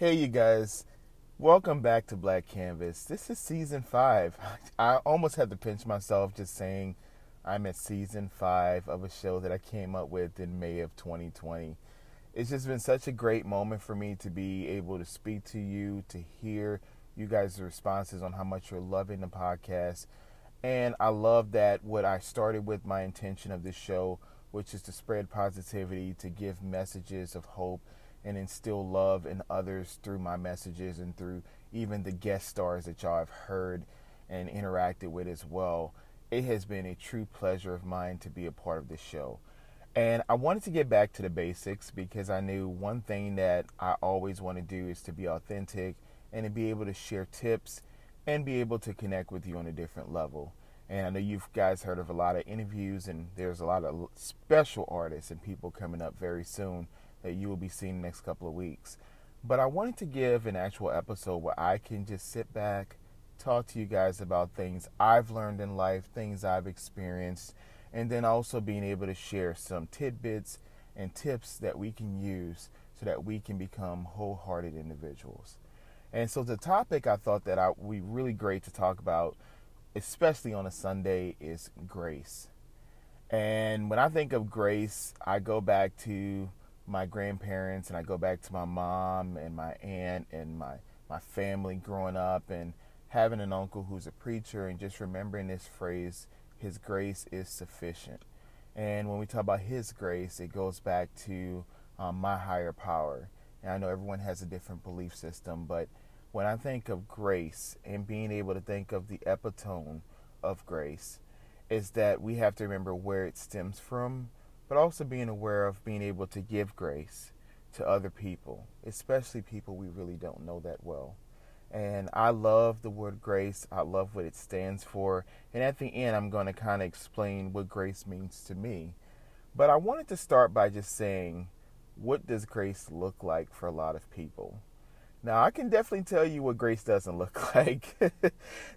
Hey, you guys. Welcome back to Black Canvas. This is season five. I almost had to pinch myself just saying I'm at season five of a show that I came up with in May of 2020. It's just been such a great moment for me to be able to speak to you, to hear you guys' responses on how much you're loving the podcast. And I love that what I started with my intention of this show, which is to spread positivity, to give messages of hope and instill love in others through my messages and through even the guest stars that y'all have heard and interacted with as well. It has been a true pleasure of mine to be a part of this show. And I wanted to get back to the basics because I knew one thing that I always want to do is to be authentic and to be able to share tips and be able to connect with you on a different level. And I know you guys heard of a lot of interviews, and there's a lot of special artists and people coming up very soon that you will be seeing next couple of weeks. But I wanted to give an actual episode where I can just sit back, talk to you guys about things I've learned in life, things I've experienced, and then also being able to share some tidbits and tips that we can use so that we can become wholehearted individuals. And so the topic I thought that I would be really great to talk about, especially on a Sunday, is grace. And when I think of grace, I go back to my grandparents and I go back to my mom and my aunt and my my family growing up and having an uncle who's a preacher and just remembering this phrase his grace is sufficient. And when we talk about his grace, it goes back to um, my higher power. And I know everyone has a different belief system, but when I think of grace and being able to think of the epitome of grace, is that we have to remember where it stems from but also being aware of being able to give grace to other people, especially people we really don't know that well. And I love the word grace. I love what it stands for. And at the end, I'm going to kind of explain what grace means to me. But I wanted to start by just saying, what does grace look like for a lot of people? Now, I can definitely tell you what grace doesn't look like.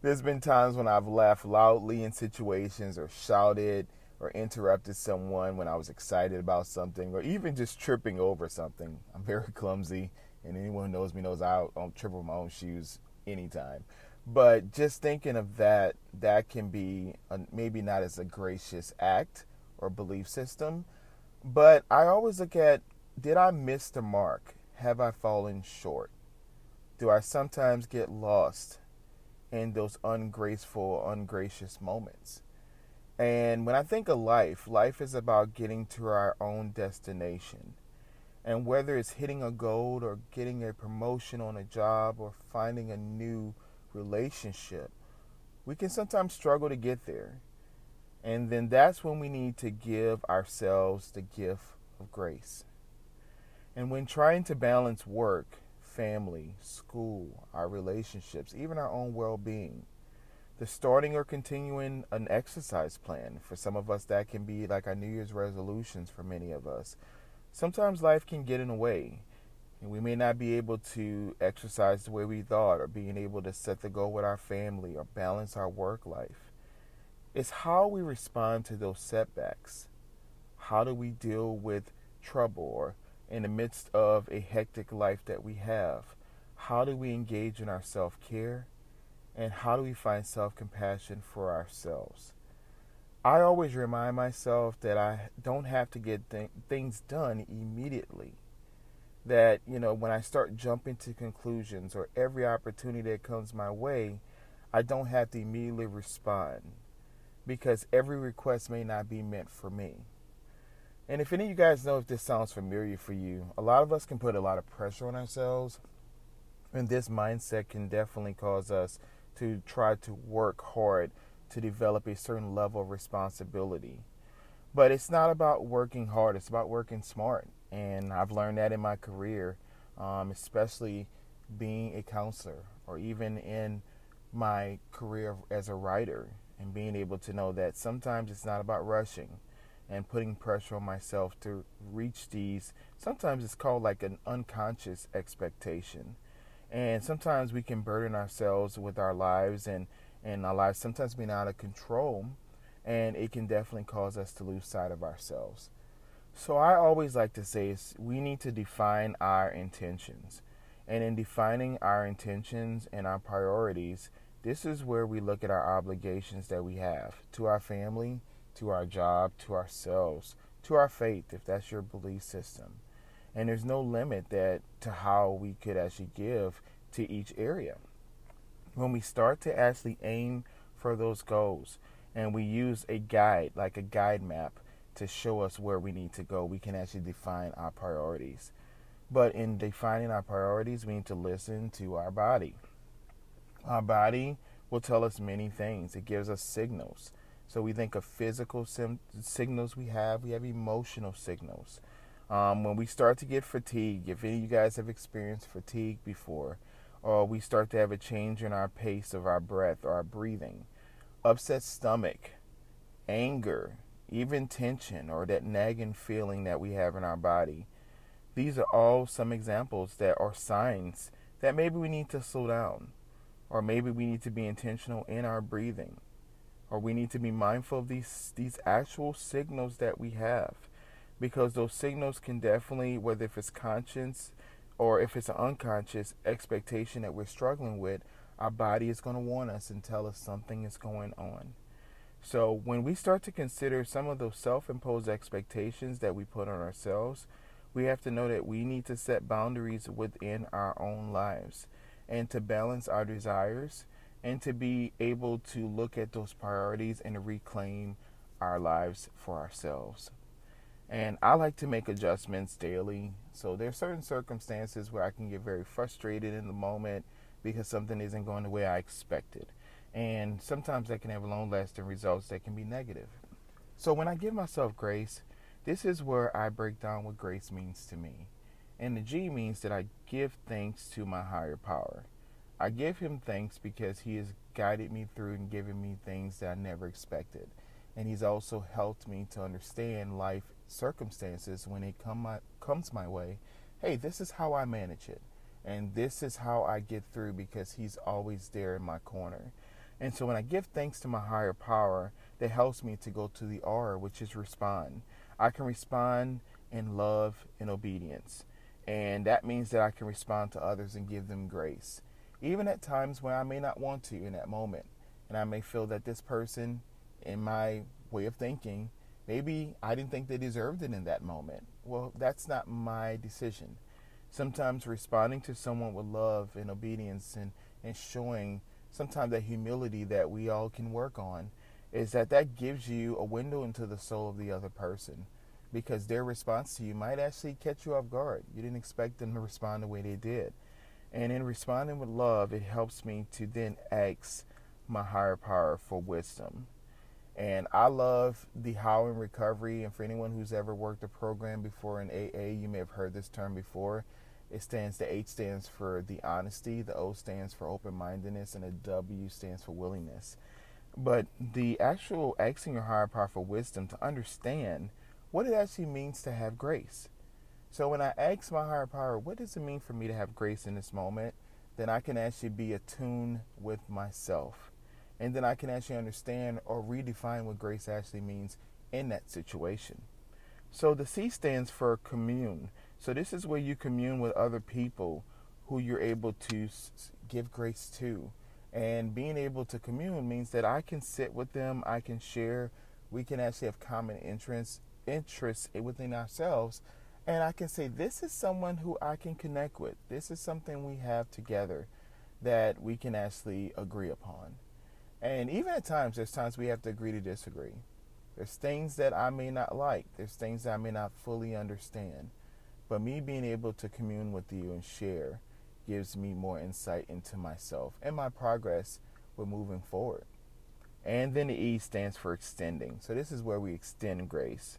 There's been times when I've laughed loudly in situations or shouted or interrupted someone when I was excited about something, or even just tripping over something. I'm very clumsy, and anyone who knows me knows I don't trip over my own shoes anytime. But just thinking of that, that can be a, maybe not as a gracious act or belief system. But I always look at did I miss the mark? Have I fallen short? Do I sometimes get lost in those ungraceful, ungracious moments? And when I think of life, life is about getting to our own destination. And whether it's hitting a goal or getting a promotion on a job or finding a new relationship, we can sometimes struggle to get there. And then that's when we need to give ourselves the gift of grace. And when trying to balance work, family, school, our relationships, even our own well being, the starting or continuing an exercise plan. For some of us, that can be like our New Year's resolutions for many of us. Sometimes life can get in the way, and we may not be able to exercise the way we thought, or being able to set the goal with our family, or balance our work life. It's how we respond to those setbacks. How do we deal with trouble or in the midst of a hectic life that we have? How do we engage in our self care? And how do we find self compassion for ourselves? I always remind myself that I don't have to get th- things done immediately. That, you know, when I start jumping to conclusions or every opportunity that comes my way, I don't have to immediately respond because every request may not be meant for me. And if any of you guys know if this sounds familiar for you, a lot of us can put a lot of pressure on ourselves, and this mindset can definitely cause us to try to work hard to develop a certain level of responsibility. But it's not about working hard, it's about working smart. And I've learned that in my career, um, especially being a counselor or even in my career as a writer and being able to know that sometimes it's not about rushing and putting pressure on myself to reach these. Sometimes it's called like an unconscious expectation. And sometimes we can burden ourselves with our lives and, and our lives sometimes being out of control. And it can definitely cause us to lose sight of ourselves. So I always like to say is we need to define our intentions. And in defining our intentions and our priorities, this is where we look at our obligations that we have to our family, to our job, to ourselves, to our faith, if that's your belief system. And there's no limit that to how we could actually give to each area. When we start to actually aim for those goals and we use a guide, like a guide map, to show us where we need to go, we can actually define our priorities. But in defining our priorities, we need to listen to our body. Our body will tell us many things, it gives us signals. So we think of physical sim- signals we have, we have emotional signals. Um, when we start to get fatigue, if any of you guys have experienced fatigue before, or we start to have a change in our pace of our breath or our breathing, upset stomach, anger, even tension or that nagging feeling that we have in our body. These are all some examples that are signs that maybe we need to slow down, or maybe we need to be intentional in our breathing, or we need to be mindful of these these actual signals that we have, because those signals can definitely, whether if it's conscious or if it's an unconscious expectation that we're struggling with, our body is going to warn us and tell us something is going on. So when we start to consider some of those self-imposed expectations that we put on ourselves we have to know that we need to set boundaries within our own lives and to balance our desires and to be able to look at those priorities and reclaim our lives for ourselves. And I like to make adjustments daily. So there are certain circumstances where I can get very frustrated in the moment because something isn't going the way I expected. And sometimes that can have long lasting results that can be negative. So when I give myself grace, this is where I break down what grace means to me. And the G means that I give thanks to my higher power. I give him thanks because he has guided me through and given me things that I never expected. And he's also helped me to understand life circumstances when it come my, comes my way. Hey, this is how I manage it. And this is how I get through because he's always there in my corner. And so when I give thanks to my higher power, that helps me to go to the R, which is respond. I can respond in love and obedience. And that means that I can respond to others and give them grace. Even at times when I may not want to in that moment. And I may feel that this person, in my way of thinking, maybe I didn't think they deserved it in that moment. Well, that's not my decision. Sometimes responding to someone with love and obedience and, and showing sometimes that humility that we all can work on is that that gives you a window into the soul of the other person because their response to you might actually catch you off guard. You didn't expect them to respond the way they did. And in responding with love, it helps me to then ask my higher power for wisdom. And I love the how in recovery. And for anyone who's ever worked a program before in AA, you may have heard this term before. It stands, the H stands for the honesty, the O stands for open mindedness, and the W stands for willingness. But the actual asking your higher power for wisdom to understand what it actually means to have grace. So when I ask my higher power, what does it mean for me to have grace in this moment? Then I can actually be attuned with myself. And then I can actually understand or redefine what grace actually means in that situation. So the C stands for commune. So this is where you commune with other people who you're able to give grace to. And being able to commune means that I can sit with them, I can share, we can actually have common interests interests within ourselves and I can say this is someone who I can connect with. This is something we have together that we can actually agree upon. And even at times there's times we have to agree to disagree. There's things that I may not like. There's things that I may not fully understand. But me being able to commune with you and share gives me more insight into myself and my progress with moving forward. And then the E stands for extending. So this is where we extend grace.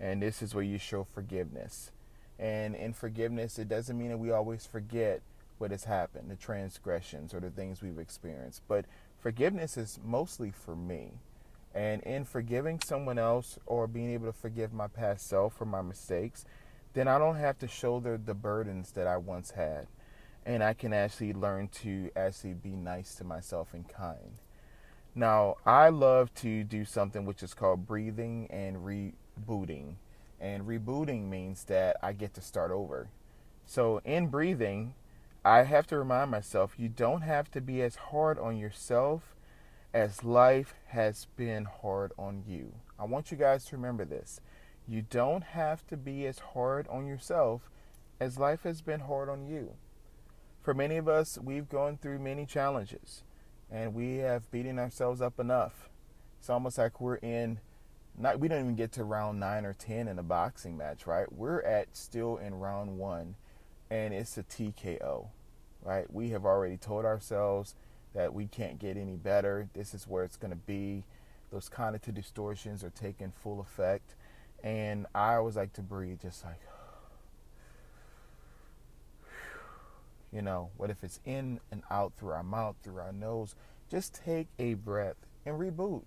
And this is where you show forgiveness. And in forgiveness, it doesn't mean that we always forget what has happened, the transgressions or the things we've experienced. But forgiveness is mostly for me. And in forgiving someone else or being able to forgive my past self for my mistakes, then I don't have to shoulder the burdens that I once had and I can actually learn to actually be nice to myself and kind. Now, I love to do something which is called breathing and rebooting. And rebooting means that I get to start over. So, in breathing, I have to remind myself you don't have to be as hard on yourself as life has been hard on you. I want you guys to remember this. You don't have to be as hard on yourself as life has been hard on you. For many of us, we've gone through many challenges and we have beaten ourselves up enough. It's almost like we're in not we don't even get to round 9 or 10 in a boxing match, right? We're at still in round 1 and it's a TKO, right? We have already told ourselves that we can't get any better. This is where it's going to be. Those cognitive distortions are taking full effect. And I always like to breathe just like, you know, what if it's in and out through our mouth, through our nose? Just take a breath and reboot.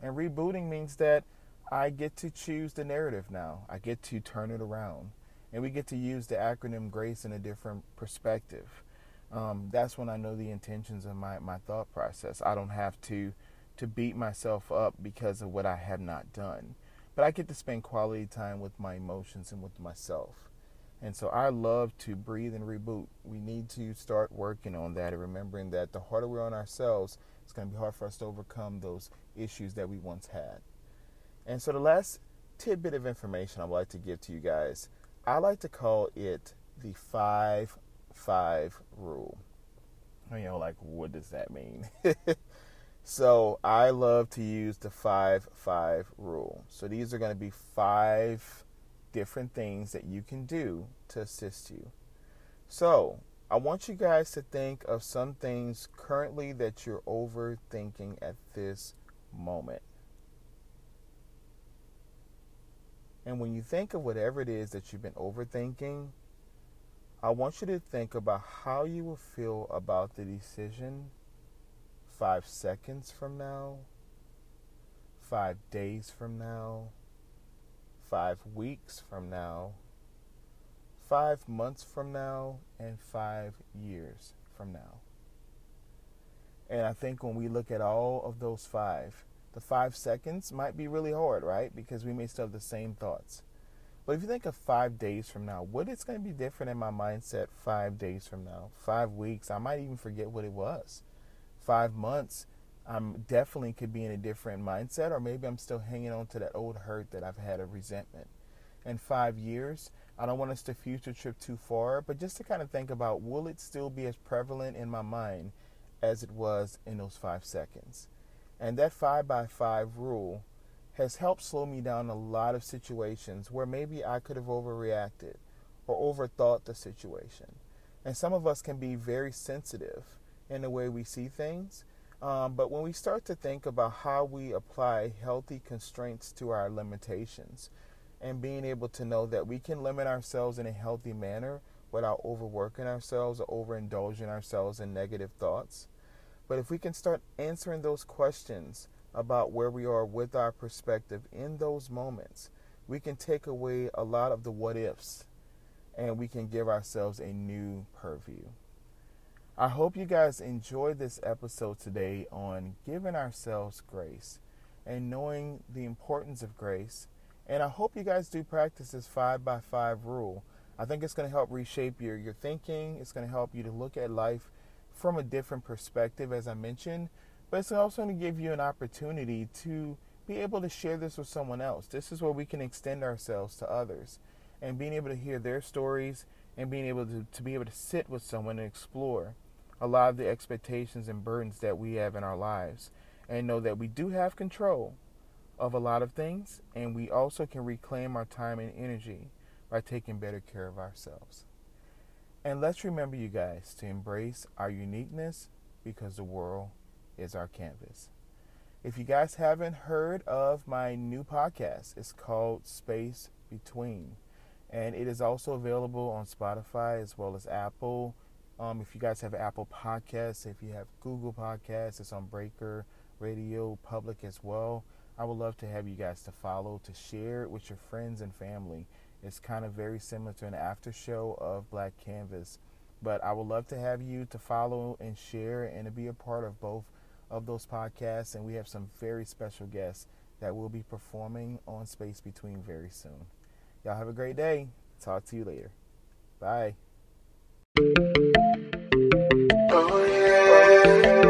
And rebooting means that I get to choose the narrative now. I get to turn it around. And we get to use the acronym GRACE in a different perspective um, that's when I know the intentions of my, my thought process. I don't have to to beat myself up because of what I have not done. But I get to spend quality time with my emotions and with myself. And so I love to breathe and reboot. We need to start working on that and remembering that the harder we're on ourselves, it's going to be hard for us to overcome those issues that we once had. And so the last tidbit of information I'd like to give to you guys, I like to call it the five five rule. You know, like, what does that mean? so, I love to use the five five rule. So, these are going to be five different things that you can do to assist you. So, I want you guys to think of some things currently that you're overthinking at this moment. And when you think of whatever it is that you've been overthinking, I want you to think about how you will feel about the decision five seconds from now, five days from now, five weeks from now, five months from now, and five years from now. And I think when we look at all of those five, the five seconds might be really hard, right? Because we may still have the same thoughts. But if you think of five days from now, what is going to be different in my mindset five days from now? Five weeks, I might even forget what it was. Five months, I'm definitely could be in a different mindset, or maybe I'm still hanging on to that old hurt that I've had of resentment. In five years, I don't want us to future trip too far, but just to kind of think about will it still be as prevalent in my mind as it was in those five seconds? And that five by five rule has helped slow me down a lot of situations where maybe I could have overreacted or overthought the situation. And some of us can be very sensitive in the way we see things. Um, but when we start to think about how we apply healthy constraints to our limitations and being able to know that we can limit ourselves in a healthy manner without overworking ourselves or overindulging ourselves in negative thoughts. But if we can start answering those questions about where we are with our perspective in those moments, we can take away a lot of the what ifs and we can give ourselves a new purview. I hope you guys enjoyed this episode today on giving ourselves grace and knowing the importance of grace. And I hope you guys do practice this five by five rule. I think it's going to help reshape your, your thinking. It's going to help you to look at life from a different perspective, as I mentioned, but it's also going to give you an opportunity to be able to share this with someone else. This is where we can extend ourselves to others and being able to hear their stories and being able to, to be able to sit with someone and explore a lot of the expectations and burdens that we have in our lives and know that we do have control of a lot of things and we also can reclaim our time and energy by taking better care of ourselves. And let's remember, you guys, to embrace our uniqueness because the world is our canvas. If you guys haven't heard of my new podcast, it's called Space Between. And it is also available on Spotify as well as Apple. Um, if you guys have Apple Podcasts, if you have Google Podcasts, it's on Breaker, Radio, Public as well. I would love to have you guys to follow, to share it with your friends and family. It's kind of very similar to an after show of Black Canvas. But I would love to have you to follow and share and to be a part of both of those podcasts, and we have some very special guests that will be performing on Space Between very soon. Y'all have a great day. Talk to you later. Bye. Oh yeah,